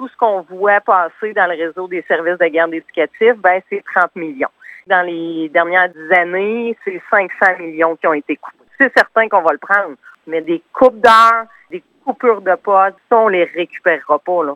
tout ce qu'on voit passer dans le réseau des services de garde éducatif, ben c'est 30 millions. Dans les dernières dix années, c'est 500 millions qui ont été coupés. C'est certain qu'on va le prendre, mais des coupes d'heures, des coupures de postes, ça, on les récupérera pas. Là.